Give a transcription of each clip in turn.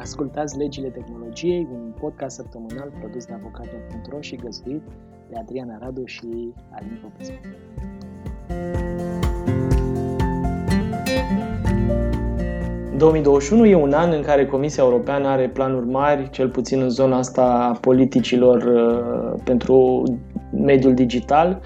Ascultați Legile Tehnologiei, un podcast săptămânal produs de avocatul.ro și găzduit de Adriana Radu și Alin Popescu. ...2021 e un an în care Comisia Europeană are planuri mari, cel puțin în zona asta a politicilor uh, pentru mediul digital.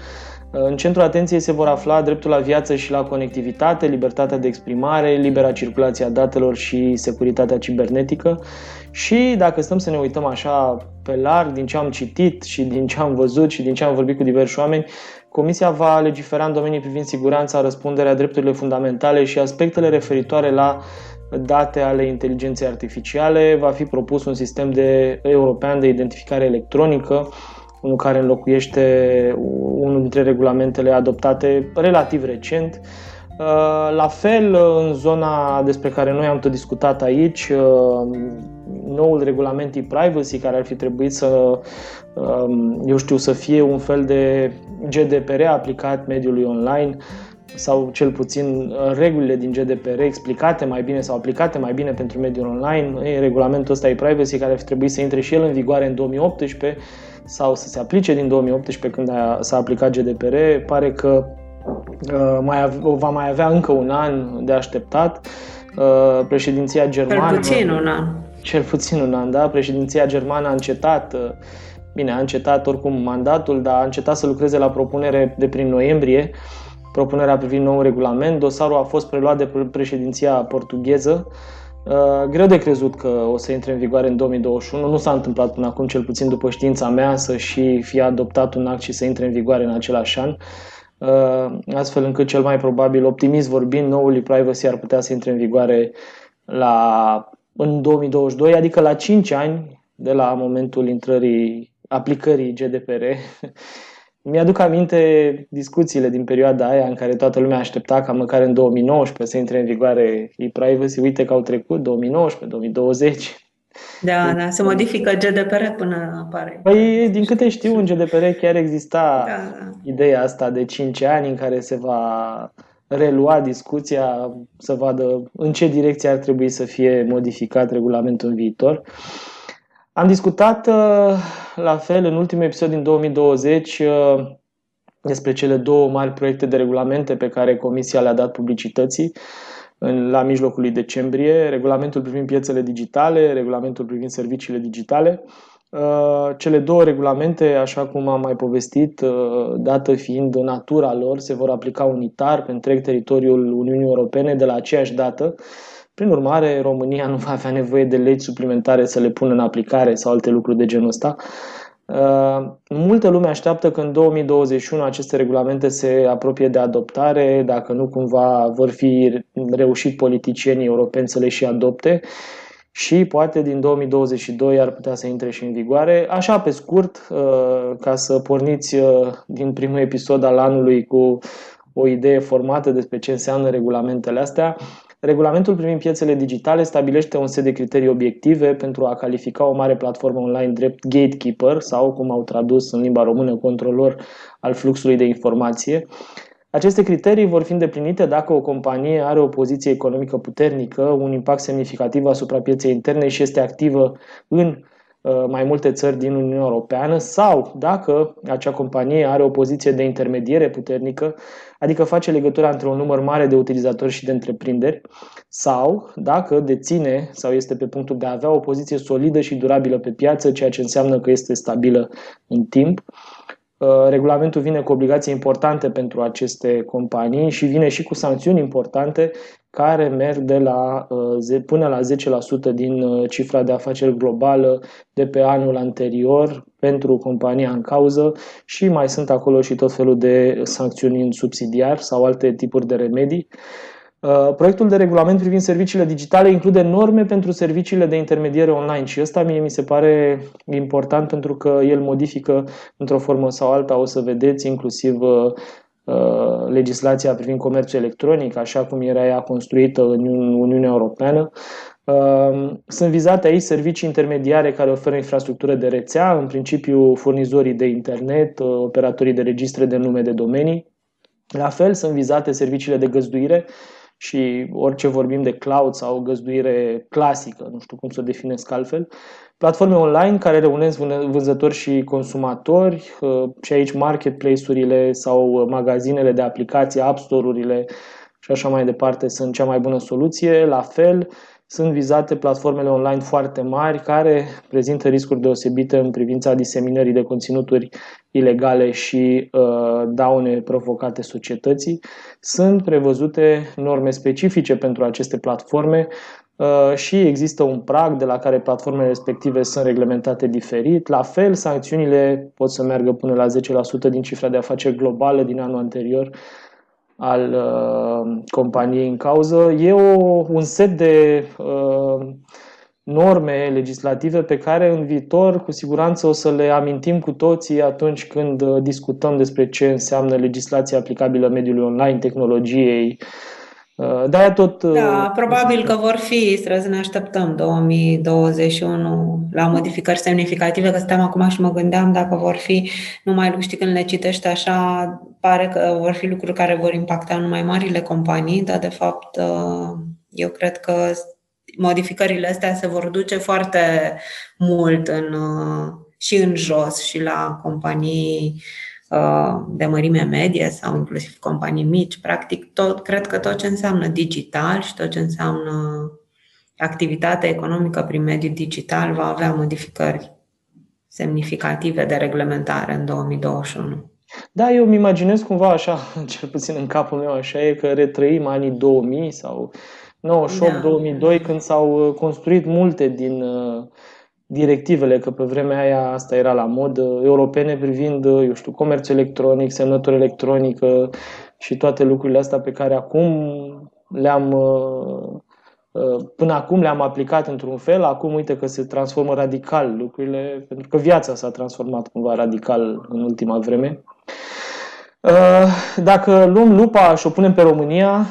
În centrul atenției se vor afla dreptul la viață și la conectivitate, libertatea de exprimare, libera circulație a datelor și securitatea cibernetică. Și dacă stăm să ne uităm așa pe larg din ce am citit și din ce am văzut și din ce am vorbit cu diversi oameni, Comisia va legifera în domenii privind siguranța, răspunderea, drepturile fundamentale și aspectele referitoare la date ale inteligenței artificiale. Va fi propus un sistem de european de identificare electronică unul care înlocuiește unul dintre regulamentele adoptate relativ recent. Uh, la fel, în zona despre care noi am tot discutat aici, uh, noul regulament e-privacy care ar fi trebuit să, um, eu știu, să fie un fel de GDPR aplicat mediului online sau cel puțin regulile din GDPR explicate mai bine sau aplicate mai bine pentru mediul online. Regulamentul ăsta e-privacy care ar fi trebuit să intre și el în vigoare în 2018 sau să se aplice din 2018 când a, s-a aplicat GDPR, pare că uh, mai ave, va mai avea încă un an de așteptat. Uh, președinția germană... Cel puțin un an. Cel puțin un an, da. Președinția germană a încetat, uh, bine, a încetat oricum mandatul, dar a încetat să lucreze la propunere de prin noiembrie, propunerea privind nou regulament. Dosarul a fost preluat de președinția portugheză, Uh, greu de crezut că o să intre în vigoare în 2021. Nu s-a întâmplat până acum, cel puțin după știința mea, să și fie adoptat un act și să intre în vigoare în același an. Uh, astfel încât cel mai probabil, optimist vorbind, noul privacy ar putea să intre în vigoare la, în 2022, adică la 5 ani de la momentul intrării aplicării GDPR Mi-aduc aminte discuțiile din perioada aia în care toată lumea aștepta ca măcar în 2019 să intre în vigoare e-privacy. Uite că au trecut 2019, 2020. Da, da, se modifică GDPR până apare. Păi, din câte știu, în GDPR chiar exista da, da. ideea asta de 5 ani în care se va relua discuția, să vadă în ce direcție ar trebui să fie modificat regulamentul în viitor. Am discutat uh, la fel în ultimul episod din 2020 uh, despre cele două mari proiecte de regulamente pe care Comisia le-a dat publicității în, la mijlocul lui decembrie, regulamentul privind piețele digitale, regulamentul privind serviciile digitale. Uh, cele două regulamente, așa cum am mai povestit, dată fiind natura lor, se vor aplica unitar pe întreg teritoriul Uniunii Europene de la aceeași dată prin urmare, România nu va avea nevoie de legi suplimentare să le pună în aplicare sau alte lucruri de genul ăsta. Uh, multă lume așteaptă că în 2021 aceste regulamente se apropie de adoptare, dacă nu cumva vor fi reușit politicienii europeni să le și adopte și poate din 2022 ar putea să intre și în vigoare. Așa pe scurt, uh, ca să porniți uh, din primul episod al anului cu o idee formată despre ce înseamnă regulamentele astea, Regulamentul privind piețele digitale stabilește un set de criterii obiective pentru a califica o mare platformă online drept gatekeeper sau, cum au tradus în limba română, controlor al fluxului de informație. Aceste criterii vor fi îndeplinite dacă o companie are o poziție economică puternică, un impact semnificativ asupra pieței interne și este activă în Uh, mai multe țări din Uniunea Europeană sau dacă acea companie are o poziție de intermediere puternică, adică face legătura între un număr mare de utilizatori și de întreprinderi, sau dacă deține sau este pe punctul de a avea o poziție solidă și durabilă pe piață, ceea ce înseamnă că este stabilă în timp. Uh, regulamentul vine cu obligații importante pentru aceste companii și vine și cu sancțiuni importante care merg de la, uh, până la 10% din uh, cifra de afaceri globală de pe anul anterior pentru compania în cauză și mai sunt acolo și tot felul de sancțiuni în subsidiar sau alte tipuri de remedii. Uh, proiectul de regulament privind serviciile digitale include norme pentru serviciile de intermediere online și ăsta mie mi se pare important pentru că el modifică într-o formă sau alta, o să vedeți, inclusiv uh, legislația privind comerțul electronic, așa cum era ea construită în Uniunea Europeană. Uh, sunt vizate aici servicii intermediare care oferă infrastructură de rețea, în principiu furnizorii de internet, operatorii de registre de nume de domenii. La fel sunt vizate serviciile de găzduire și orice vorbim de cloud sau găzduire clasică, nu știu cum să o definesc altfel, platforme online care reunesc vânzători și consumatori uh, și aici marketplace-urile sau magazinele de aplicații, app store-urile și așa mai departe sunt cea mai bună soluție. La fel, sunt vizate platformele online foarte mari care prezintă riscuri deosebite în privința diseminării de conținuturi ilegale și uh, daune provocate societății. Sunt prevăzute norme specifice pentru aceste platforme uh, și există un prag de la care platformele respective sunt reglementate diferit. La fel, sancțiunile pot să meargă până la 10% din cifra de afaceri globală din anul anterior al uh, companiei în cauză. E o, un set de uh, norme legislative pe care în viitor cu siguranță o să le amintim cu toții atunci când uh, discutăm despre ce înseamnă legislația aplicabilă mediului online, tehnologiei, uh, de-aia tot... Uh, da, probabil că vor fi, trebuie să ne așteptăm 2021 la modificări semnificative, că stăm acum și mă gândeam dacă vor fi, numai mai știi când le citești așa, pare că vor fi lucruri care vor impacta numai marile companii, dar de fapt eu cred că modificările astea se vor duce foarte mult în, uh, și în jos și la companii uh, de mărime medie sau inclusiv companii mici. Practic, tot, cred că tot ce înseamnă digital și tot ce înseamnă activitatea economică prin mediul digital va avea modificări semnificative de reglementare în 2021. Da, eu îmi imaginez cumva așa, cel puțin în capul meu așa e, că retrăim anii 2000 sau 98-2002, da. când s-au uh, construit multe din uh, directivele, că pe vremea aia asta era la mod, europene privind, uh, eu știu, comerț electronic, semnătură electronică și toate lucrurile astea pe care acum le-am până acum le-am aplicat într-un fel, acum uite că se transformă radical lucrurile, pentru că viața s-a transformat cumva radical în ultima vreme. Dacă luăm lupa și o punem pe România,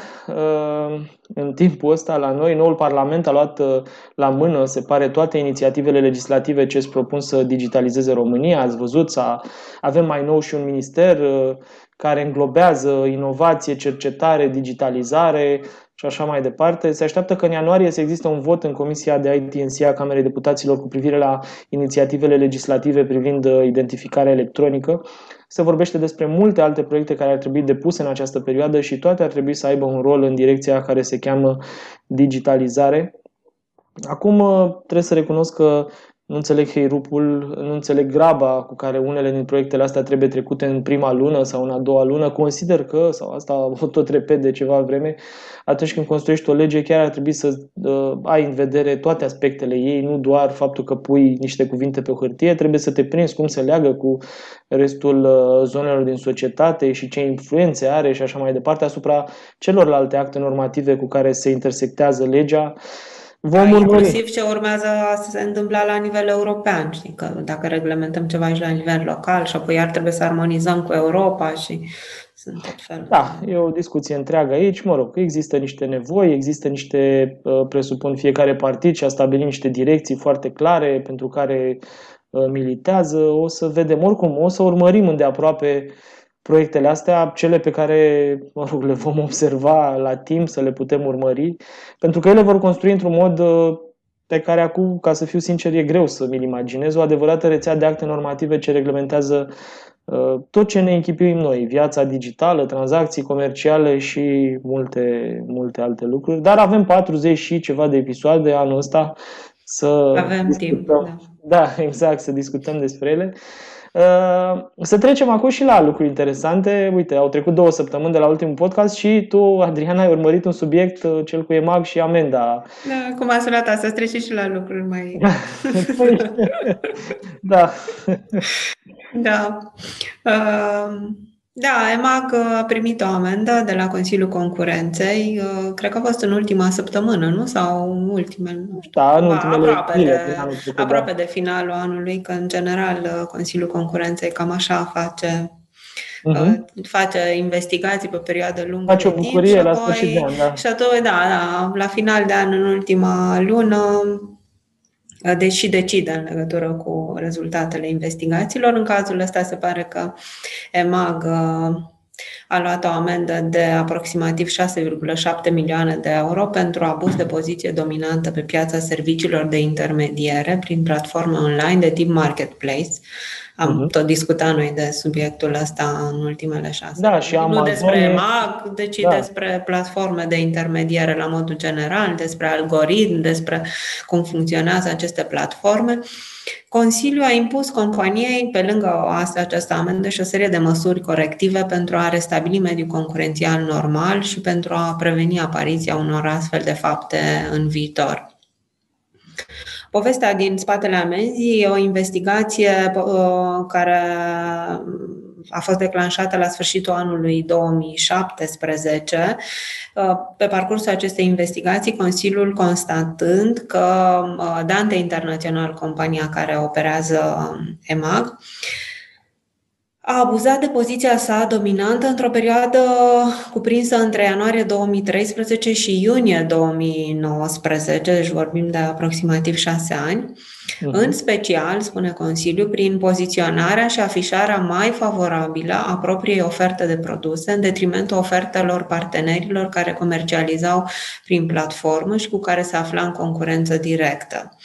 în timpul ăsta la noi, noul Parlament a luat uh, la mână, se pare, toate inițiativele legislative ce îți propun să digitalizeze România. Ați văzut, să avem mai nou și un minister uh, care înglobează inovație, cercetare, digitalizare și așa mai departe. Se așteaptă că în ianuarie să există un vot în Comisia de ITNC a Camerei Deputaților cu privire la inițiativele legislative privind uh, identificarea electronică se vorbește despre multe alte proiecte care ar trebui depuse în această perioadă și toate ar trebui să aibă un rol în direcția care se cheamă digitalizare. Acum uh, trebuie să recunosc că nu înțeleg heirupul, nu înțeleg graba cu care unele din proiectele astea trebuie trecute în prima lună sau în a doua lună. Consider că, sau asta o tot repet de ceva vreme, atunci când construiești o lege chiar ar trebui să uh, ai în vedere toate aspectele ei, nu doar faptul că pui niște cuvinte pe o hârtie, trebuie să te prinzi cum se leagă cu restul uh, zonelor din societate și ce influențe are și așa mai departe asupra celorlalte acte normative cu care se intersectează legea. Vom da, inclusiv ce urmează să se întâmpla la nivel european, știi, că dacă reglementăm ceva aici la nivel local și apoi iar trebuie să armonizăm cu Europa și sunt tot felul. Da, e o discuție întreagă aici. Mă rog, există niște nevoi, există niște, uh, presupun, fiecare partid și a stabilit niște direcții foarte clare pentru care uh, militează. O să vedem oricum, o să urmărim îndeaproape proiectele astea, cele pe care mă rog, le vom observa la timp, să le putem urmări, pentru că ele vor construi într-un mod uh, pe care acum, ca să fiu sincer, e greu să mi-l imaginez, o adevărată rețea de acte normative ce reglementează uh, tot ce ne închipuim noi, viața digitală, tranzacții comerciale și multe, multe alte lucruri. Dar avem 40 și ceva de episoade anul ăsta să avem discutăm. timp. Da. da, exact, să discutăm despre ele. Uh, să trecem acum și la lucruri interesante. Uite, au trecut două săptămâni de la ultimul podcast și tu, Adriana, ai urmărit un subiect, uh, cel cu EMAG și amenda. Da, cum a sunat asta, să treci și la lucruri mai... da. da. Uh... Da, EMAG a primit o amendă de la Consiliul Concurenței, uh, cred că a fost în ultima săptămână, nu? Sau ultimele, nu știu. Da, în ultimele aproape, de, aproape de finalul anului, că în general uh, Consiliul Concurenței cam așa face uh-huh. face investigații pe perioadă lungă face de o bucurie timp, la sfârșit de an, da. Și apoi, da, da, la final de an, în ultima lună, deși decide în legătură cu rezultatele investigațiilor. În cazul ăsta se pare că EMAG uh, a luat o amendă de aproximativ 6,7 milioane de euro pentru abuz de poziție dominantă pe piața serviciilor de intermediere prin platforme online de tip marketplace. Am uh-huh. tot discutat noi de subiectul ăsta în ultimele șase Da, și Amazon... Nu despre MAG, deci da. despre platforme de intermediere la modul general, despre algoritm, despre cum funcționează aceste platforme. Consiliul a impus companiei, pe lângă asta, această amendă, și o serie de măsuri corective pentru a restabili mediul concurențial normal și pentru a preveni apariția unor astfel de fapte în viitor. Povestea din spatele amenzii e o investigație uh, care a fost declanșată la sfârșitul anului 2017. Uh, pe parcursul acestei investigații, Consiliul constatând că uh, Dante International, compania care operează um, EMAG, a abuzat de poziția sa dominantă într-o perioadă cuprinsă între ianuarie 2013 și iunie 2019, deci vorbim de aproximativ șase ani, uh-huh. în special, spune Consiliul, prin poziționarea și afișarea mai favorabilă a propriei oferte de produse în detrimentul ofertelor partenerilor care comercializau prin platformă și cu care se afla în concurență directă.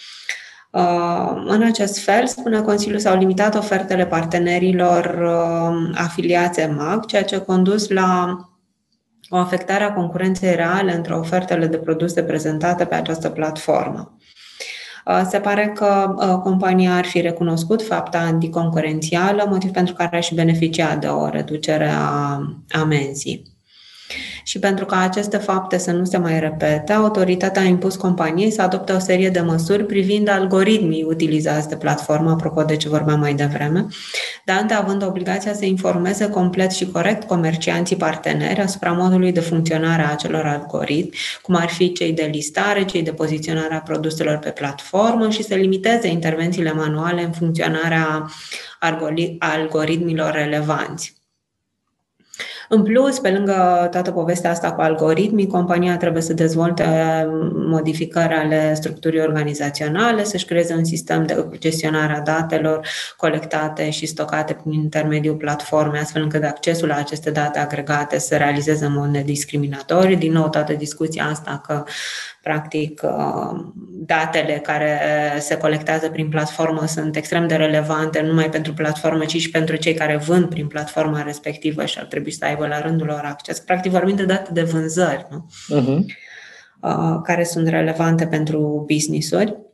Uh, în acest fel, spune Consiliul, s-au limitat ofertele partenerilor uh, afiliați MAG, ceea ce a condus la o afectare a concurenței reale între ofertele de produse prezentate pe această platformă. Uh, se pare că compania ar fi recunoscut fapta anticoncurențială, motiv pentru care ar și beneficia de o reducere a amenzii. Și pentru ca aceste fapte să nu se mai repete, autoritatea a impus companiei să adopte o serie de măsuri privind algoritmii utilizați de platformă, apropo de ce vorbeam mai devreme, Dante având obligația să informeze complet și corect comercianții parteneri asupra modului de funcționare a acelor algoritmi, cum ar fi cei de listare, cei de poziționare a produselor pe platformă și să limiteze intervențiile manuale în funcționarea algoritmilor relevanți. În plus, pe lângă toată povestea asta cu algoritmii, compania trebuie să dezvolte modificări ale structurii organizaționale, să-și creeze un sistem de gestionare a datelor colectate și stocate prin intermediul platformei, astfel încât accesul la aceste date agregate să realizeze în mod nediscriminatoriu. Din nou, toată discuția asta că Practic, uh, datele care se colectează prin platformă sunt extrem de relevante, nu numai pentru platformă, ci și pentru cei care vând prin platforma respectivă și ar trebui să aibă la rândul lor acces. Practic, vorbim de date de vânzări, nu? Uh-huh. care sunt relevante pentru business-uri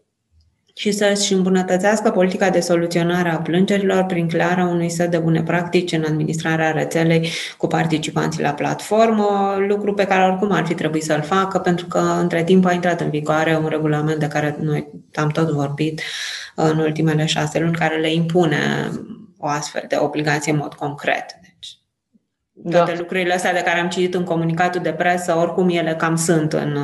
și să-și îmbunătățească politica de soluționare a plângerilor prin crearea unui set de bune practici în administrarea rețelei cu participanții la platformă, lucru pe care oricum ar fi trebuit să-l facă, pentru că între timp a intrat în vigoare un regulament de care noi am tot vorbit în ultimele șase luni, care le impune o astfel de obligație în mod concret. Deci, toate da. lucrurile astea de care am citit în comunicatul de presă, oricum ele cam sunt în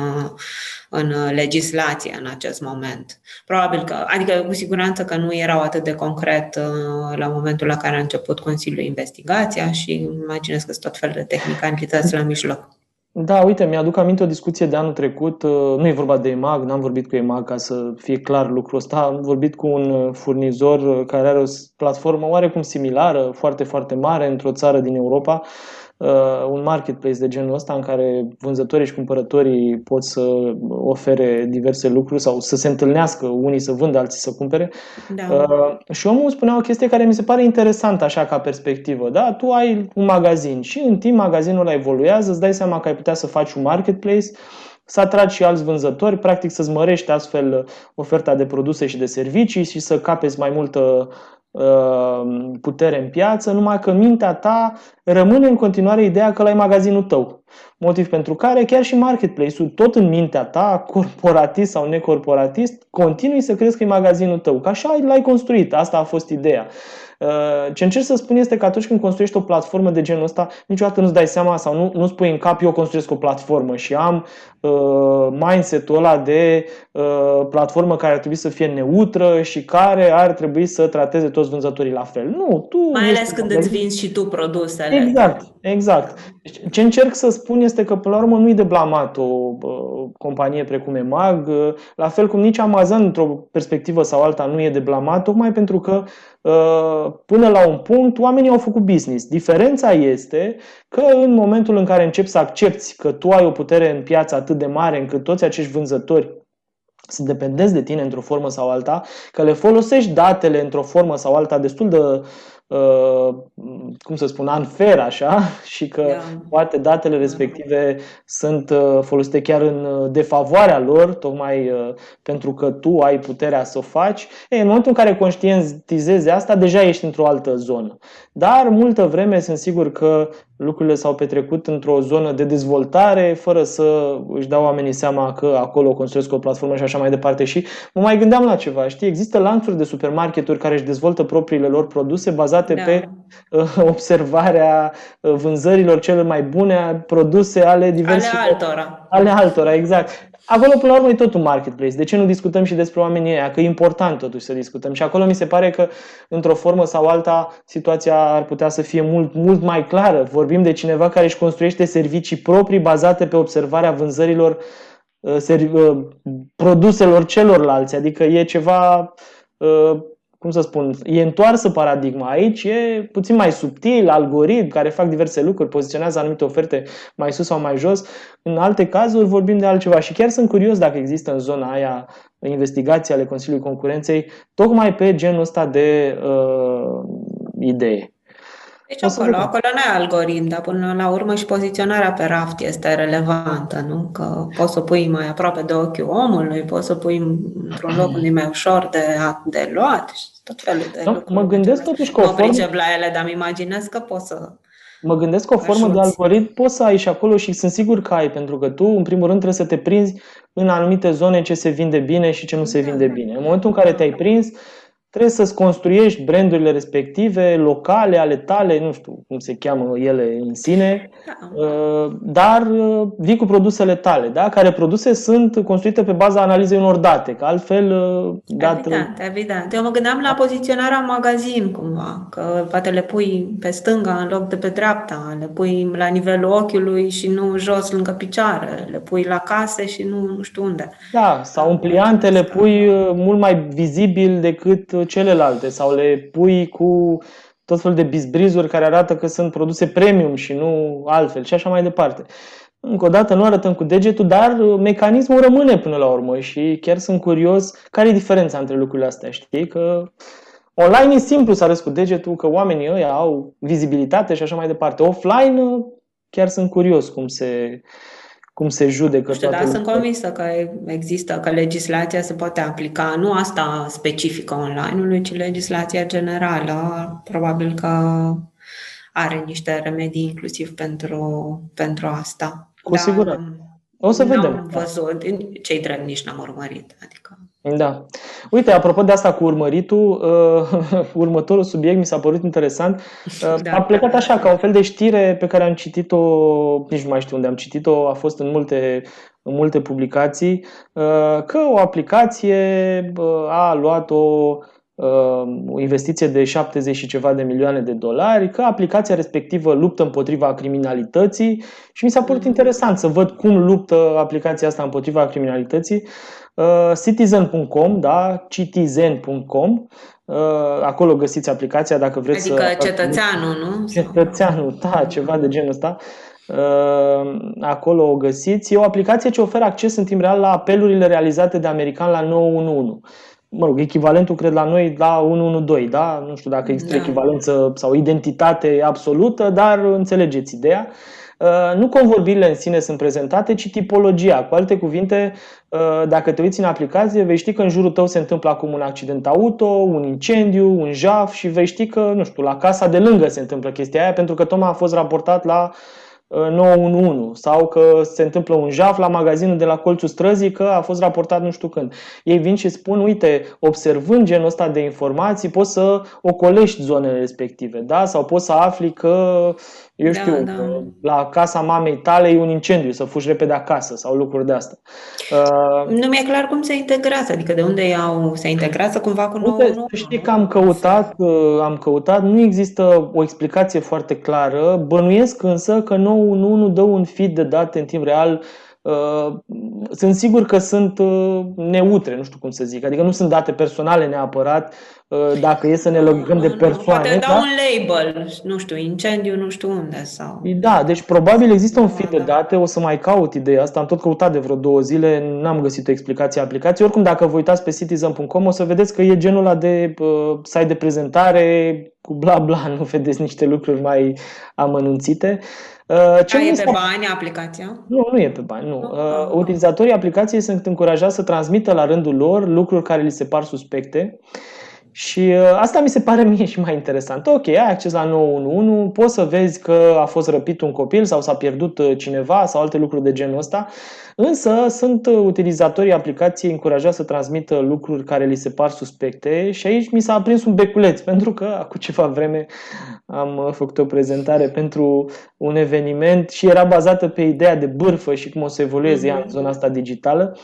în uh, legislație în acest moment. Probabil că, adică cu siguranță că nu erau atât de concret uh, la momentul la care a început Consiliul investigația și imaginez că sunt tot fel de tehnicalități la mijloc. Da, uite, mi-aduc aminte o discuție de anul trecut, uh, nu e vorba de EMAG, n-am vorbit cu EMAG ca să fie clar lucrul ăsta, am vorbit cu un furnizor care are o platformă oarecum similară, foarte, foarte mare, într-o țară din Europa, uh, un marketplace de genul ăsta în care vânzătorii și cumpărătorii pot să ofere diverse lucruri sau să se întâlnească, unii să vândă, alții să cumpere. Da. Uh, și omul spunea o chestie care mi se pare interesantă așa ca perspectivă. Da? Tu ai un magazin și în timp magazinul ăla evoluează, îți dai seama că ai putea să faci un marketplace să atragi și alți vânzători, practic să-ți mărești astfel oferta de produse și de servicii și să capeți mai multă Uh, putere în piață, numai că mintea ta rămâne în continuare ideea că la magazinul tău. Motiv pentru care chiar și marketplace-ul, tot în mintea ta, corporatist sau necorporatist, continui să crezi că e magazinul tău. Că așa l-ai construit, asta a fost ideea. Uh, ce încerc să spun este că atunci când construiești o platformă de genul ăsta, niciodată nu-ți dai seama sau nu, nu spui în cap eu construiesc o platformă și am uh, mindset-ul ăla de uh, platformă care ar trebui să fie neutră și care ar trebui să trateze toți vânzătorii la fel. Nu, tu... Mai ales când îți vinzi și tu produsele. Exact, exact. Deci, ce încerc să spun este că, până la urmă, nu e de blamat o uh, companie precum EMAG, uh, la fel cum nici Amazon într-o perspectivă sau alta nu e de blamat, tocmai pentru că uh, până la un punct oamenii au făcut business. Diferența este că în momentul în care începi să accepti că tu ai o putere în piață atât de mare încât toți acești vânzători sunt dependenți de tine într-o formă sau alta, că le folosești datele într-o formă sau alta destul de Uh, cum să spun, unfair așa și că yeah. poate datele respective sunt uh, folosite chiar în uh, defavoarea lor, tocmai pentru că tu ai puterea să o faci. E, în momentul în care conștientizezi asta, deja ești într-o altă zonă. Dar multă vreme sunt sigur că lucrurile s-au petrecut într-o zonă de dezvoltare, fără să își dau oamenii seama că acolo construiesc o platformă și așa mai departe. Și mă mai gândeam la ceva, știi? Există lanțuri de supermarketuri care își dezvoltă propriile lor produse bazate da. pe uh, observarea uh, vânzărilor cele mai bune produse ale diverse Ale altora. Ale altora, exact. Acolo, până la urmă, e tot un marketplace. De ce nu discutăm și despre oamenii ăia? Că e important totuși să discutăm. Și acolo mi se pare că, într-o formă sau alta, situația ar putea să fie mult, mult mai clară. Vorbim de cineva care își construiește servicii proprii bazate pe observarea vânzărilor uh, uh, produselor celorlalți. Adică e ceva uh, cum să spun, e întoarsă paradigma aici, e puțin mai subtil, algoritm care fac diverse lucruri, poziționează anumite oferte mai sus sau mai jos. În alte cazuri vorbim de altceva și chiar sunt curios dacă există în zona aia investigații ale Consiliului Concurenței, tocmai pe genul ăsta de uh, idee. Deci acolo, acolo nu e algoritm, dar până la urmă și poziționarea pe raft este relevantă, nu? Că poți să pui mai aproape de ochiul omului, poți să pui într-un loc unde e mai ușor de, de luat și tot felul de da, lucruri. Mă gândesc totuși că o formă... Mă la ele, dar îmi imaginez că poți să... Mă gândesc că o formă ajuți. de algoritm poți să ai și acolo și sunt sigur că ai, pentru că tu, în primul rând, trebuie să te prinzi în anumite zone ce se vinde bine și ce nu se vinde bine. În momentul în care te-ai prins, trebuie să-ți construiești brandurile respective, locale, ale tale, nu știu cum se cheamă ele în sine, da. Uh, dar uh, vii cu produsele tale, da? care produse sunt construite pe baza analizei unor date, că altfel... Uh, dat... Evident, evident. Eu mă gândeam la poziționarea în magazin, cumva, că poate le pui pe stânga în loc de pe dreapta, le pui la nivelul ochiului și nu jos lângă picioare, le pui la case și nu, nu știu unde. Da, sau în pliante le pui mult mai vizibil decât celelalte sau le pui cu tot felul de bizbrizuri care arată că sunt produse premium și nu altfel și așa mai departe. Încă o dată nu arătăm cu degetul, dar mecanismul rămâne până la urmă și chiar sunt curios care e diferența între lucrurile astea. Știi că online e simplu să arăți cu degetul că oamenii ăia au vizibilitate și așa mai departe. Offline chiar sunt curios cum se, cum se judecă. Știu, dar sunt convinsă că există, că legislația se poate aplica, nu asta specifică online-ului, ci legislația generală. Probabil că are niște remedii inclusiv pentru, pentru asta. Cu dar siguranță. O să vedem. Am văzut, cei drept nici n-am urmărit. Adică da. Uite, apropo de asta cu urmăritul, uh, următorul subiect mi s-a părut interesant. Uh, da. A plecat așa, ca un fel de știre pe care am citit-o, nici nu mai știu unde am citit-o, a fost în multe, în multe publicații, uh, că o aplicație uh, a luat o o investiție de 70 și ceva de milioane de dolari, că aplicația respectivă luptă împotriva criminalității și mi s-a părut mm. interesant să văd cum luptă aplicația asta împotriva criminalității. Uh, citizen.com, da, citizen.com, uh, acolo găsiți aplicația dacă vreți adică să... Adică cetățeanul, nu? Cetățeanul, da, ceva de genul ăsta. Uh, acolo o găsiți. E o aplicație ce oferă acces în timp real la apelurile realizate de american la 911 mă rog, echivalentul, cred, la noi la 112, da? Nu știu dacă există da. echivalență sau identitate absolută, dar înțelegeți ideea. Uh, nu convorbirile în sine sunt prezentate, ci tipologia. Cu alte cuvinte, uh, dacă te uiți în aplicație, vei ști că în jurul tău se întâmplă acum un accident auto, un incendiu, un jaf și vei ști că, nu știu, la casa de lângă se întâmplă chestia aia pentru că tocmai a fost raportat la 911 sau că se întâmplă un jaf la magazinul de la colțul străzii că a fost raportat nu știu când. Ei vin și spun, uite, observând genul ăsta de informații, poți să ocolești zonele respective, da? Sau poți să afli că eu da, știu, da. la casa mamei tale e un incendiu, să fugi repede acasă sau lucruri de asta. Uh, nu mi-e clar cum se integrează, adică de unde iau, se integrează cumva cu nou. Uite, știi că am căutat, uh, am căutat, nu există o explicație foarte clară, bănuiesc însă că nou un dă un feed de date în timp real Uh, sunt sigur că sunt uh, neutre, nu știu cum să zic, adică nu sunt date personale neapărat, uh, dacă e să ne legăm de persoane. Poate dau da? un label, nu știu, incendiu, nu știu unde sau... Da, deci probabil există un feed de da. date, o să mai caut ideea asta, am tot căutat de vreo două zile, n-am găsit o explicație a aplicației. Oricum, dacă vă uitați pe citizen.com o să vedeți că e genul ăla de uh, site de prezentare cu bla bla, nu vedeți niște lucruri mai amănunțite. Uh, ce A, e pe bani aplicația? Nu, nu e pe bani, nu. Uh, utilizatorii aplicației sunt încurajați să transmită la rândul lor lucruri care li se par suspecte și uh, asta mi se pare mie și mai interesant. Ok, ai acces la 911, poți să vezi că a fost răpit un copil sau s-a pierdut uh, cineva sau alte lucruri de genul ăsta, însă sunt uh, utilizatorii aplicației încurajați să transmită lucruri care li se par suspecte și aici mi s-a aprins un beculeț pentru că acum ceva vreme am uh, făcut o prezentare pentru un eveniment și era bazată pe ideea de bârfă și cum o să evolueze ea în mhm. zona asta digitală. Uh,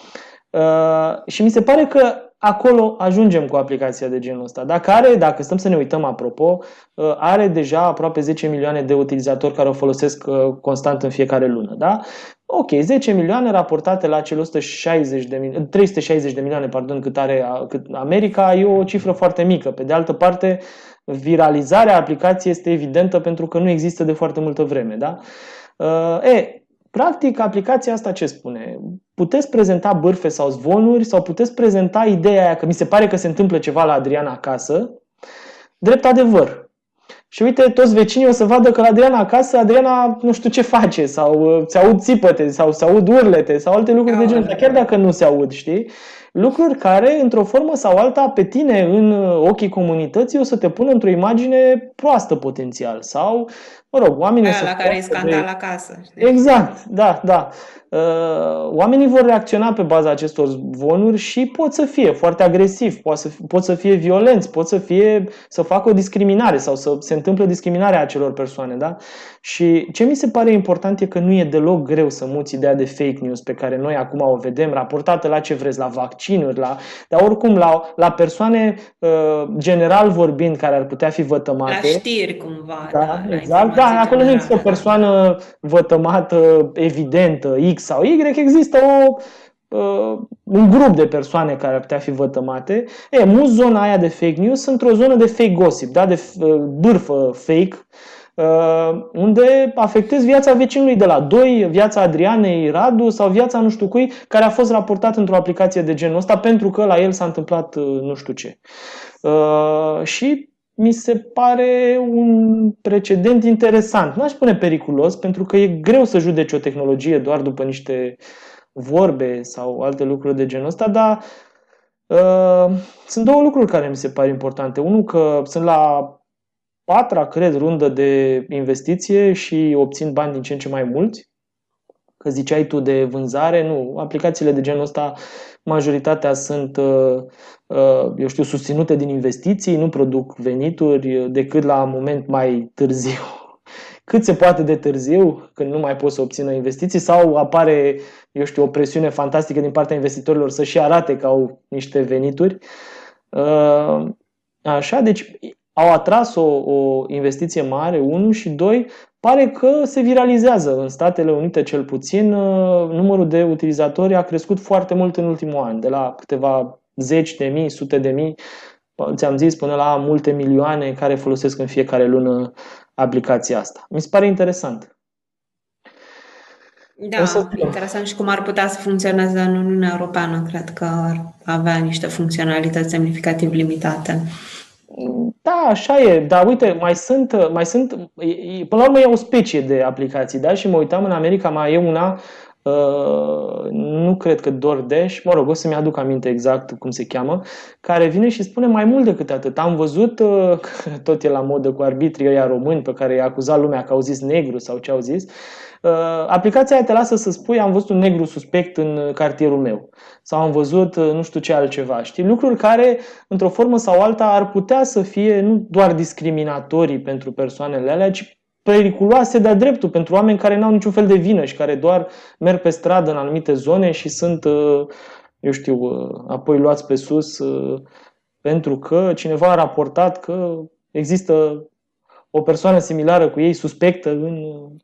și mi se pare că acolo ajungem cu aplicația de genul ăsta. Dacă are, dacă stăm să ne uităm apropo, uh, are deja aproape 10 milioane de utilizatori care o folosesc uh, constant în fiecare lună. Da? Ok, 10 milioane raportate la cele 160 de milioane, 360 de milioane, pardon, cât are cât America, e o cifră foarte mică. Pe de altă parte, viralizarea aplicației este evidentă pentru că nu există de foarte multă vreme. Da? Uh, e, Practic, aplicația asta ce spune? Puteți prezenta bârfe sau zvonuri sau puteți prezenta ideea aia că mi se pare că se întâmplă ceva la Adriana acasă, drept adevăr. Și uite, toți vecinii o să vadă că la Adriana acasă, Adriana nu știu ce face, sau uh, se aud țipăte, sau se aud urlete, sau alte lucruri de genul chiar dacă nu se aud, știi? Lucruri care, într-o formă sau alta, pe tine, în uh, ochii comunității, o să te pună într-o imagine proastă potențial. Sau, mă rog, oamenii... Aia la care e scandal de... acasă. Știi? Exact, da, da. Uh, oamenii vor reacționa pe baza acestor zvonuri și pot să fie foarte agresivi, pot să, pot să fie violenți, pot să fie să facă o discriminare sau să se întâmple discriminarea acelor persoane. Da? Și ce mi se pare important e că nu e deloc greu să muți ideea de fake news pe care noi acum o vedem raportată la ce vreți, la vaccinuri, la, dar oricum la, la persoane uh, general vorbind care ar putea fi vătămate. La știri cumva. Da, da exact. Da, acolo nu există o persoană vătămată evidentă, X sau Y, există o, uh, un grup de persoane care ar putea fi vătămate. E, mulți zona aia de fake news într-o zonă de fake gossip, da? de uh, bârfă fake, uh, unde afectezi viața vecinului de la 2, viața Adrianei Radu sau viața nu știu cui, care a fost raportat într-o aplicație de genul ăsta pentru că la el s-a întâmplat uh, nu știu ce. Uh, și mi se pare un precedent interesant. N-aș spune periculos, pentru că e greu să judeci o tehnologie doar după niște vorbe sau alte lucruri de genul ăsta, dar uh, sunt două lucruri care mi se par importante. Unul că sunt la patra, cred, rundă de investiție și obțin bani din ce în ce mai mulți. Că ziceai tu de vânzare, nu, aplicațiile de genul ăsta, majoritatea sunt uh, Uh, eu știu, susținute din investiții, nu produc venituri decât la un moment mai târziu. Cât se poate de târziu, când nu mai pot să obțină investiții, sau apare, eu știu, o presiune fantastică din partea investitorilor să și arate că au niște venituri. Uh, așa, deci au atras o, o investiție mare, unu, și doi, pare că se viralizează. În Statele Unite, cel puțin, uh, numărul de utilizatori a crescut foarte mult în ultimul an, de la câteva zeci de mii, sute de mii, ți-am zis, până la multe milioane care folosesc în fiecare lună aplicația asta. Mi se pare interesant. Da, să... interesant și cum ar putea să funcționeze în Uniunea Europeană. Cred că ar avea niște funcționalități semnificativ limitate. Da, așa e, dar uite, mai sunt, mai sunt, până la urmă e o specie de aplicații, da? Și mă uitam în America, mai e una Uh, nu cred că DoorDash, mă rog, o să-mi aduc aminte exact cum se cheamă, care vine și spune mai mult decât atât. Am văzut, uh, tot e la modă cu arbitrii ăia români pe care i-a acuzat lumea că au zis negru sau ce au zis, uh, aplicația te lasă să spui am văzut un negru suspect în cartierul meu sau am văzut nu știu ce altceva. Știi? Lucruri care, într-o formă sau alta, ar putea să fie nu doar discriminatorii pentru persoanele alea, ci periculoase de-a dreptul pentru oameni care n-au niciun fel de vină și care doar merg pe stradă în anumite zone și sunt, uh, eu știu, uh, apoi luați pe sus uh, pentru că cineva a raportat că există o persoană similară cu ei suspectă în...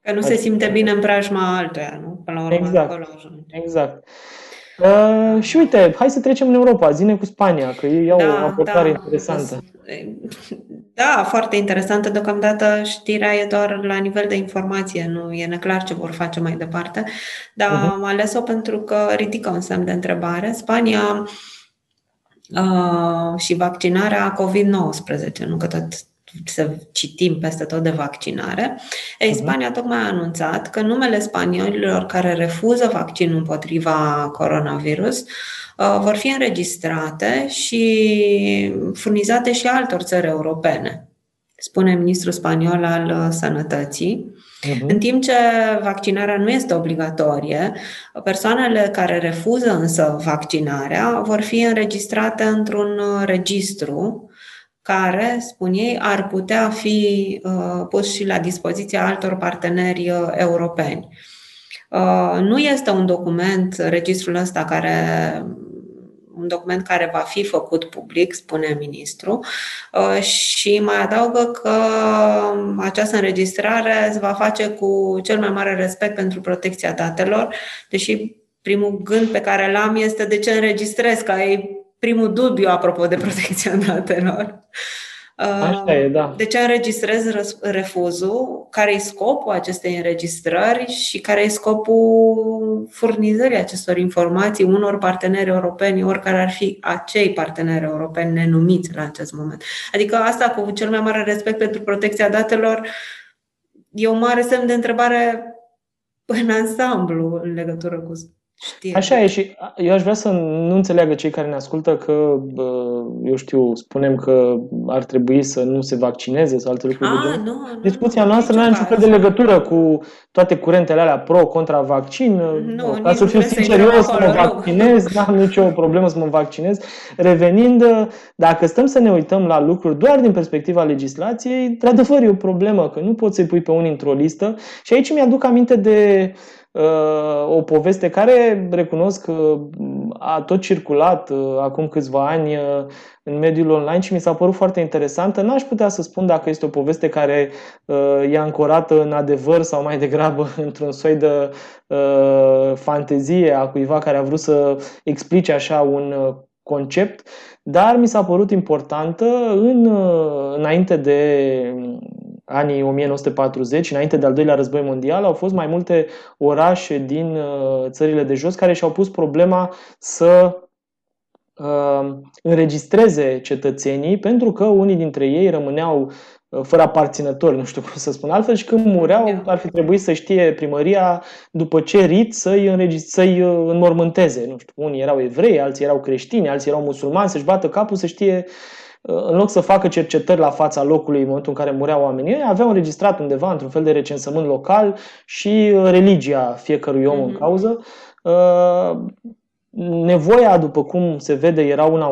Că nu se simte bine în preajma altuia, nu? Până la urmă, exact. acolo Exact. Uh, și uite, hai să trecem în Europa, zine cu Spania, că ei au da, o abordare da, interesantă. Da, foarte interesantă. Deocamdată știrea e doar la nivel de informație, nu e neclar ce vor face mai departe, dar uh-huh. am ales-o pentru că ridică un semn de întrebare. Spania uh, și vaccinarea COVID-19, nu că tot să citim peste tot de vaccinare. Ei, mhm. Spania tocmai a anunțat că numele spaniolilor care refuză vaccinul împotriva coronavirus uh, vor fi înregistrate și furnizate și altor țări europene, spune ministrul spaniol al uh, Sănătății. Uh-huh. În timp ce vaccinarea nu este obligatorie, persoanele care refuză însă vaccinarea vor fi înregistrate într-un uh, registru care, spun ei, ar putea fi uh, pus și la dispoziția altor parteneri uh, europeni. Uh, nu este un document, registrul ăsta, care un document care va fi făcut public, spune ministru, și mai adaugă că această înregistrare se va face cu cel mai mare respect pentru protecția datelor, deși primul gând pe care l-am este de ce înregistrez, ca ei primul dubiu apropo de protecția datelor. Așa e, da. De ce înregistrez refuzul? Care e scopul acestei înregistrări și care e scopul furnizării acestor informații unor parteneri europeni, oricare ar fi acei parteneri europeni nenumiți la acest moment? Adică asta cu cel mai mare respect pentru protecția datelor e un mare semn de întrebare în ansamblu în legătură cu Știu. Așa e și eu aș vrea să nu înțeleagă cei care ne ascultă că, eu știu, spunem că ar trebui să nu se vaccineze sau alte lucruri. A, nu, nu, Discuția noastră nu are niciun fel de legătură cu toate curentele alea pro, contra vaccin. Nu, Ca să fiu sincer, eu să mă vaccinez, n-am nicio problemă să mă vaccinez. Revenind, dacă stăm să ne uităm la lucruri doar din perspectiva legislației, într-adevăr e o problemă, că nu poți să-i pui pe unii într-o listă. Și aici mi-aduc aminte de Uh, o poveste care, recunosc, a tot circulat uh, acum câțiva ani uh, în mediul online și mi s-a părut foarte interesantă. N-aș putea să spun dacă este o poveste care e ancorată în adevăr sau mai degrabă într-un soi de fantezie a cuiva care a vrut să explice așa un concept, dar mi s-a părut importantă în, înainte de anii 1940, înainte de al doilea război mondial, au fost mai multe orașe din uh, țările de jos care și-au pus problema să uh, înregistreze cetățenii pentru că unii dintre ei rămâneau uh, fără aparținători, nu știu cum să spun altfel, și când mureau da. ar fi trebuit să știe primăria după ce rit să-i, să-i înmormânteze. Nu știu, unii erau evrei, alții erau creștini, alții erau musulmani, să-și bată capul să știe în loc să facă cercetări la fața locului în momentul în care mureau oamenii, ei aveau înregistrat undeva într-un fel de recensământ local și uh, religia fiecărui om mm-hmm. în mhm. cauză. Uh, nevoia, după cum se vede, era una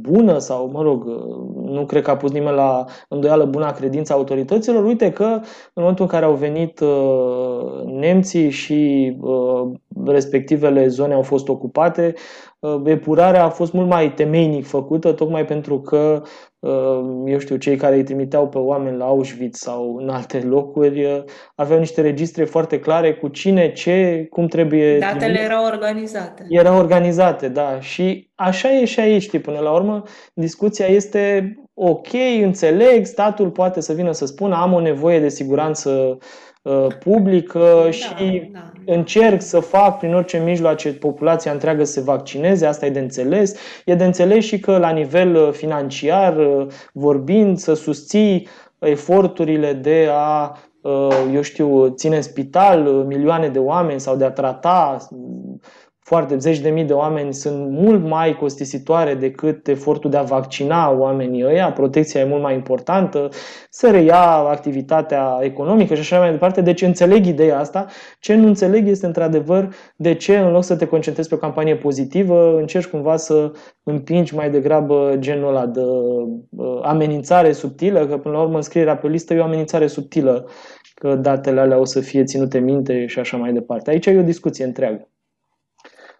bună sau, mă rog, uh, nu cred că a pus nimeni la îndoială buna credință autorităților. Uite că în momentul în care au venit nemții și respectivele zone au fost ocupate, Uh, epurarea a fost mult mai temeinic făcută, tocmai pentru că, uh, eu știu, cei care îi trimiteau pe oameni la Auschwitz sau în alte locuri uh, aveau niște registre foarte clare cu cine, ce, cum trebuie. Datele trimit. erau organizate. Erau organizate, da. Și așa e și aici, știi, până la urmă, discuția este ok, înțeleg, statul poate să vină să spună am o nevoie de siguranță Uh, publică da, și da. încerc să fac prin orice mijloace populația întreagă să se vaccineze, asta e de înțeles. E de înțeles și că la nivel uh, financiar uh, vorbind să susții eforturile de a eu știu, ține în spital milioane de oameni sau de a trata foarte zeci de mii de oameni sunt mult mai costisitoare decât efortul de a vaccina oamenii ăia, protecția e mult mai importantă, să reia activitatea economică și așa mai departe. Deci înțeleg ideea asta. Ce nu înțeleg este într-adevăr de ce în loc să te concentrezi pe o campanie pozitivă, încerci cumva să împingi mai degrabă genul ăla de uh, amenințare subtilă, că până la urmă înscrierea pe listă e o amenințare subtilă că datele alea o să fie ținute minte și așa mai departe. Aici e o discuție întreagă.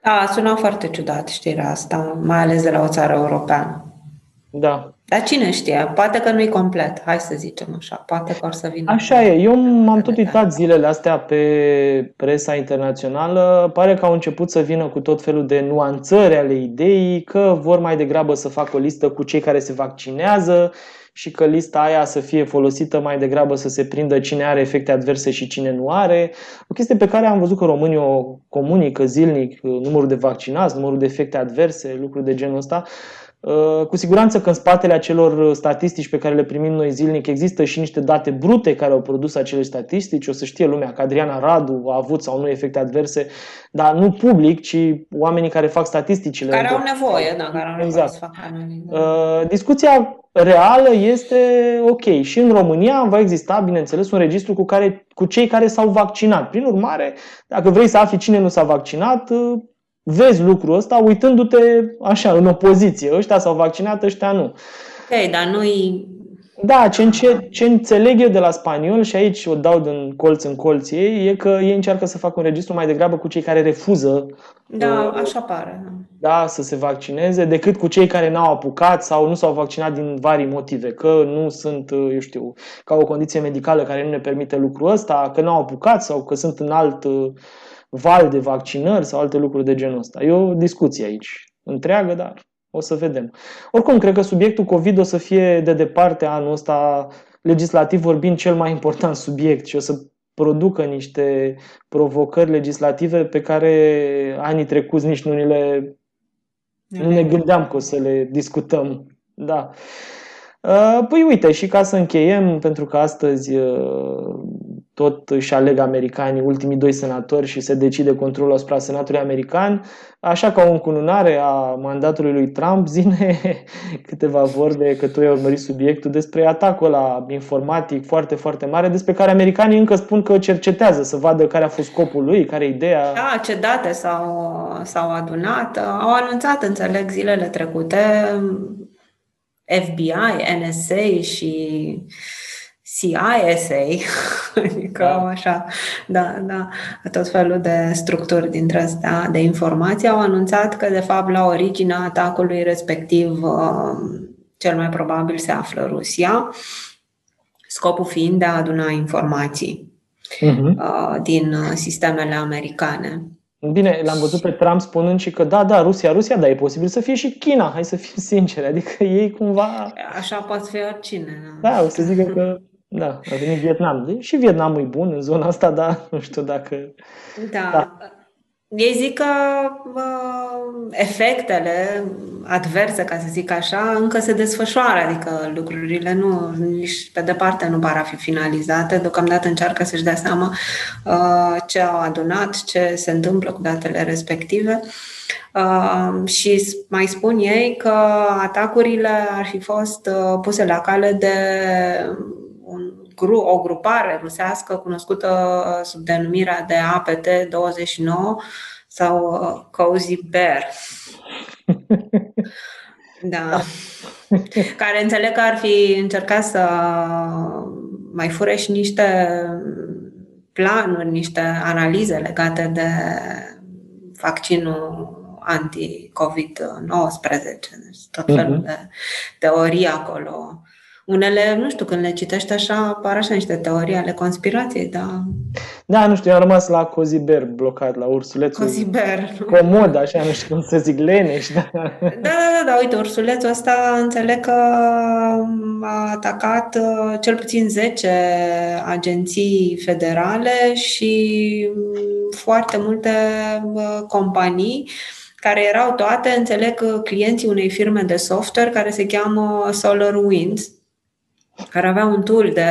Da, sună foarte ciudat știrea asta, mai ales de la o țară europeană. Da. Dar cine știe? Poate că nu-i complet, hai să zicem așa. Poate că or să vină. Așa e. Eu m-am tot uitat zilele astea pe presa internațională. Pare că au început să vină cu tot felul de nuanțări ale ideii, că vor mai degrabă să facă o listă cu cei care se vaccinează și că lista aia să fie folosită mai degrabă să se prindă cine are efecte adverse și cine nu are. O chestie pe care am văzut că românii o comunică zilnic, numărul de vaccinați, numărul de efecte adverse, lucruri de genul ăsta. Uh, cu siguranță că în spatele acelor statistici pe care le primim noi zilnic există și niște date brute care au produs acele statistici. O să știe lumea că Adriana Radu a avut sau nu efecte adverse, dar nu public, ci oamenii care fac statisticile. Care au nevoie, da, care au nevoie exact. să facă uh, Discuția reală este ok. Și în România va exista, bineînțeles, un registru cu, care, cu cei care s-au vaccinat. Prin urmare, dacă vrei să afli cine nu s-a vaccinat, uh, vezi lucrul ăsta uitându-te așa, în opoziție. Ăștia s-au vaccinat, ăștia nu. Ok, dar noi... Da, ce, ce, ce înțeleg eu de la spaniol și aici o dau din colț în colț ei, e că ei încearcă să facă un registru mai degrabă cu cei care refuză da, uh, așa pare. Da, să se vaccineze, decât cu cei care n-au apucat sau nu s-au vaccinat din vari motive, că nu sunt, uh, eu știu, ca o condiție medicală care nu ne permite lucrul ăsta, că n-au apucat sau că sunt în alt uh, val de vaccinări sau alte lucruri de genul ăsta. E o discuție aici, întreagă, dar o să vedem. Oricum, cred că subiectul COVID o să fie de departe anul ăsta, legislativ vorbind, cel mai important subiect și o să producă niște provocări legislative pe care anii trecuți nici nu, ni le, nu ne gândeam că o să le discutăm. Da. Păi uite, și ca să încheiem, pentru că astăzi tot își aleg americanii ultimii doi senatori și se decide controlul asupra senatului american. Așa ca o încununare a mandatului lui Trump, zine câteva vorbe, că tu ai urmărit subiectul, despre atacul la informatic foarte, foarte mare, despre care americanii încă spun că cercetează să vadă care a fost scopul lui, care e ideea. Da, ce date s-au, s-au adunat. Au anunțat, înțeleg, zilele trecute FBI, NSA și CISA, adică da. așa, da, da, tot felul de structuri dintre astea de informații au anunțat că, de fapt, la originea atacului respectiv, um, cel mai probabil se află Rusia, scopul fiind de a aduna informații uh-huh. din sistemele americane. Bine, l-am văzut pe Trump spunând și că da, da, Rusia, Rusia, dar e posibil să fie și China, hai să fim sinceri, adică ei cumva... Așa poate fi oricine. Da, o să zică că da, a venit Vietnam. Și Vietnamul e bun în zona asta, dar nu știu dacă... Da. da. Ei zic că uh, efectele adverse, ca să zic așa, încă se desfășoară, adică lucrurile nu, nici pe departe nu par a fi finalizate. Deocamdată încearcă să-și dea seama uh, ce au adunat, ce se întâmplă cu datele respective. Uh, și mai spun ei că atacurile ar fi fost uh, puse la cale de gru, o grupare rusească cunoscută uh, sub denumirea de APT-29 sau uh, Cozy Bear. Da. Care înțeleg că ar fi încercat să mai fure și niște planuri, teorii analize legate de vaccinul anti-COVID-19, deci tot felul uh-huh. de teorii acolo unele, nu știu, când le citești așa, apar așa niște teorii ale conspirației, da. Da, nu știu, eu am rămas la Coziber blocat, la ursulețul. Coziber. Comod, așa, nu știu cum să zic, leneș, da. Da, da, da, da, uite, ursulețul ăsta înțeleg că a atacat uh, cel puțin 10 agenții federale și foarte multe uh, companii care erau toate, înțeleg, clienții unei firme de software care se cheamă SolarWinds care avea un tool de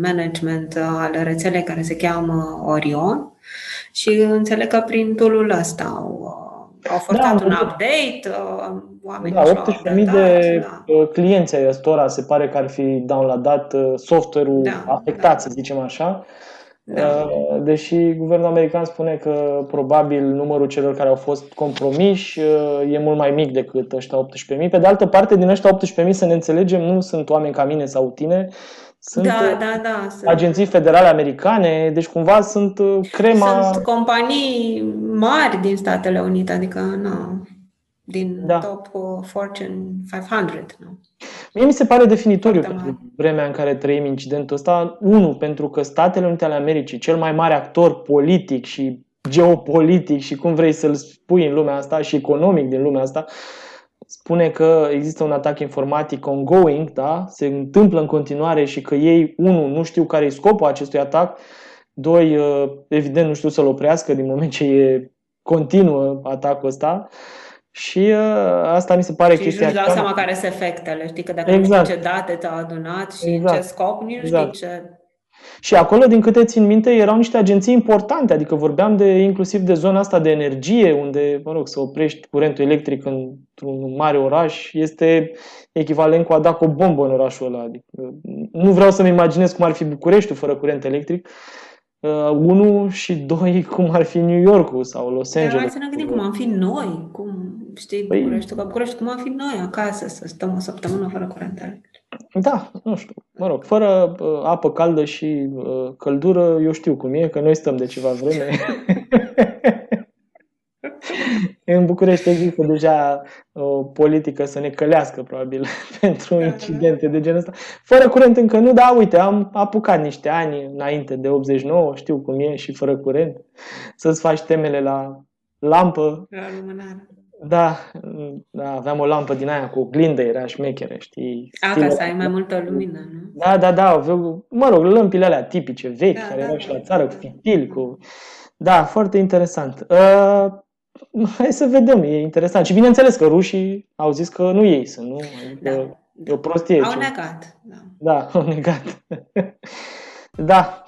management al rețelei care se cheamă Orion și înțeleg că prin tool-ul ăsta au, au forțat da, un update, uh, oamenii da, 18.000 de da. Uh, clienți ai ăstora se pare că ar fi downloadat uh, software-ul da, afectat, da. să zicem așa, da. Uh, deși guvernul american spune că probabil numărul celor care au fost compromiși uh, e mult mai mic decât ăștia 18.000. Pe de altă parte, din ăștia 18.000, să ne înțelegem, nu sunt oameni ca mine sau tine, sunt da, da, da, agenții federale americane, deci cumva sunt uh, crema... Sunt companii mari din Statele Unite, adică nu. Din da. top uh, Fortune 500. Nu? Mie mi se pare definitoriu pentru vremea în care trăim incidentul ăsta. Unu, pentru că Statele Unite ale Americii, cel mai mare actor politic și geopolitic și cum vrei să-l spui în lumea asta și economic din lumea asta, spune că există un atac informatic ongoing, da? se întâmplă în continuare și că ei, unu, nu știu care e scopul acestui atac, doi, uh, evident nu știu să-l oprească din moment ce e continuă atacul ăsta și uh, asta mi se pare și chestia... Și nu dau seama care sunt efectele, știi? Că dacă exact. nu știi ce date te-au adunat și exact. în ce scop, nici exact. știi ce... Și acolo, din câte țin minte, erau niște agenții importante, adică vorbeam de inclusiv de zona asta de energie, unde, mă rog, să oprești curentul electric într-un mare oraș, este echivalent cu a da cu o bombă în orașul ăla. Adică, nu vreau să-mi imaginez cum ar fi Bucureștiul fără curent electric, uh, unu și doi, cum ar fi New York sau Los Angeles. Dar hai să ne gândim cum am fi noi, cum știi, păi... București, ca București, cum am fi noi acasă, să stăm o săptămână fără curent electric. Da, nu știu. Mă rog, fără uh, apă caldă și uh, căldură, eu știu cum e, că noi stăm de ceva vreme. în București există deja o politică să ne călească, probabil, pentru incidente de genul ăsta. Fără curent încă nu, dar uite, am apucat niște ani înainte de 89, știu cum e și fără curent, să-ți faci temele la lampă. La lumânare. Da, da, aveam o lampă din aia cu oglindă, era șmecheră, știi? A, ca să ai mai multă lumină, nu? Da, da, da, aveau, mă rog, lămpile alea tipice, vechi, da, care da, erau da, și la țară, cu fitil, cu... Da, foarte interesant. Uh, hai să vedem, e interesant. Și bineînțeles că rușii au zis că nu ei sunt, nu? Adică da. e o prostie. Au ce... negat. Da, da au negat. da.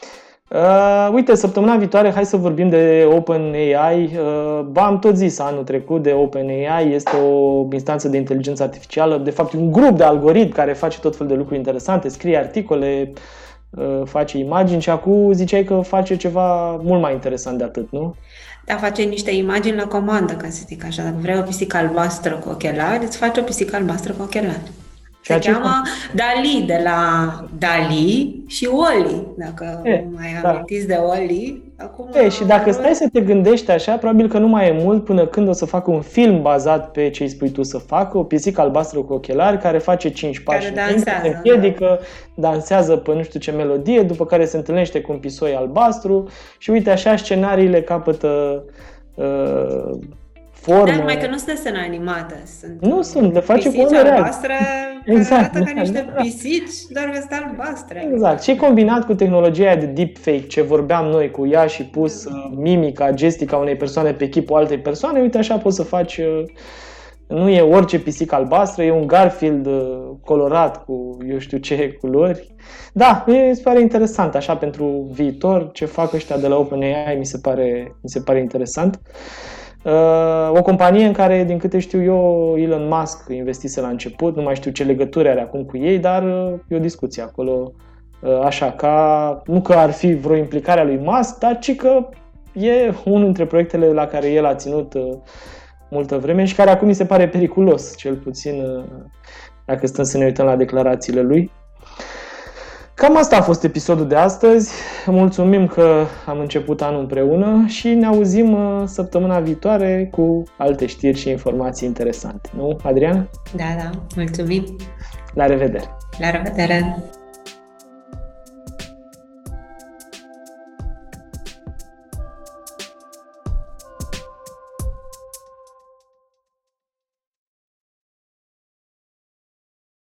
Uh, uite, săptămâna viitoare hai să vorbim de OpenAI. Uh, am tot zis anul trecut de OpenAI, este o instanță de inteligență artificială, de fapt un grup de algoritmi care face tot fel de lucruri interesante, scrie articole, uh, face imagini și acum ziceai că face ceva mult mai interesant de atât, nu? Da, face niște imagini la comandă, ca să zic așa. Dacă vrei o pisică albastră cu ochelari, îți face o pisică albastră cu ochelari. Se cheamă Dali, de la Dali și Oli, dacă e, mai da. amintiți de Oli. Acum e, și dacă stai să te gândești așa, probabil că nu mai e mult până când o să facă un film bazat pe ce îi spui tu să facă, o pisică albastră cu ochelari care face 5 pași care dansează, se împiedică, da. dansează pe nu știu ce melodie, după care se întâlnește cu un pisoi albastru și uite așa scenariile capătă uh, formă. Dar numai că nu sunt desene animate. Sunt nu sunt, le face cu oameni albastre exact, arată ca niște da. pisici, doar că sunt albastre. Exact. Și combinat cu tehnologia de deepfake, ce vorbeam noi cu ea și pus uh, mimica, gestica unei persoane pe chipul altei persoane, uite așa poți să faci uh, nu e orice pisică albastră, e un Garfield uh, colorat cu eu știu ce culori. Da, mi se pare interesant, așa pentru viitor, ce fac ăștia de la OpenAI mi se pare, mi se pare interesant. Uh, o companie în care, din câte știu eu, Elon Musk investise la început, nu mai știu ce legături are acum cu ei, dar uh, e o discuție acolo, uh, așa, ca, nu că ar fi vreo implicare a lui Musk, dar ci că e unul dintre proiectele la care el a ținut multă vreme și care acum mi se pare periculos, cel puțin dacă stăm să ne uităm la declarațiile lui. Cam asta a fost episodul de astăzi. Mulțumim că am început anul împreună și ne auzim uh, săptămâna viitoare cu alte știri și informații interesante. Nu, Adriana? Da, da. Mulțumim. La revedere. La revedere.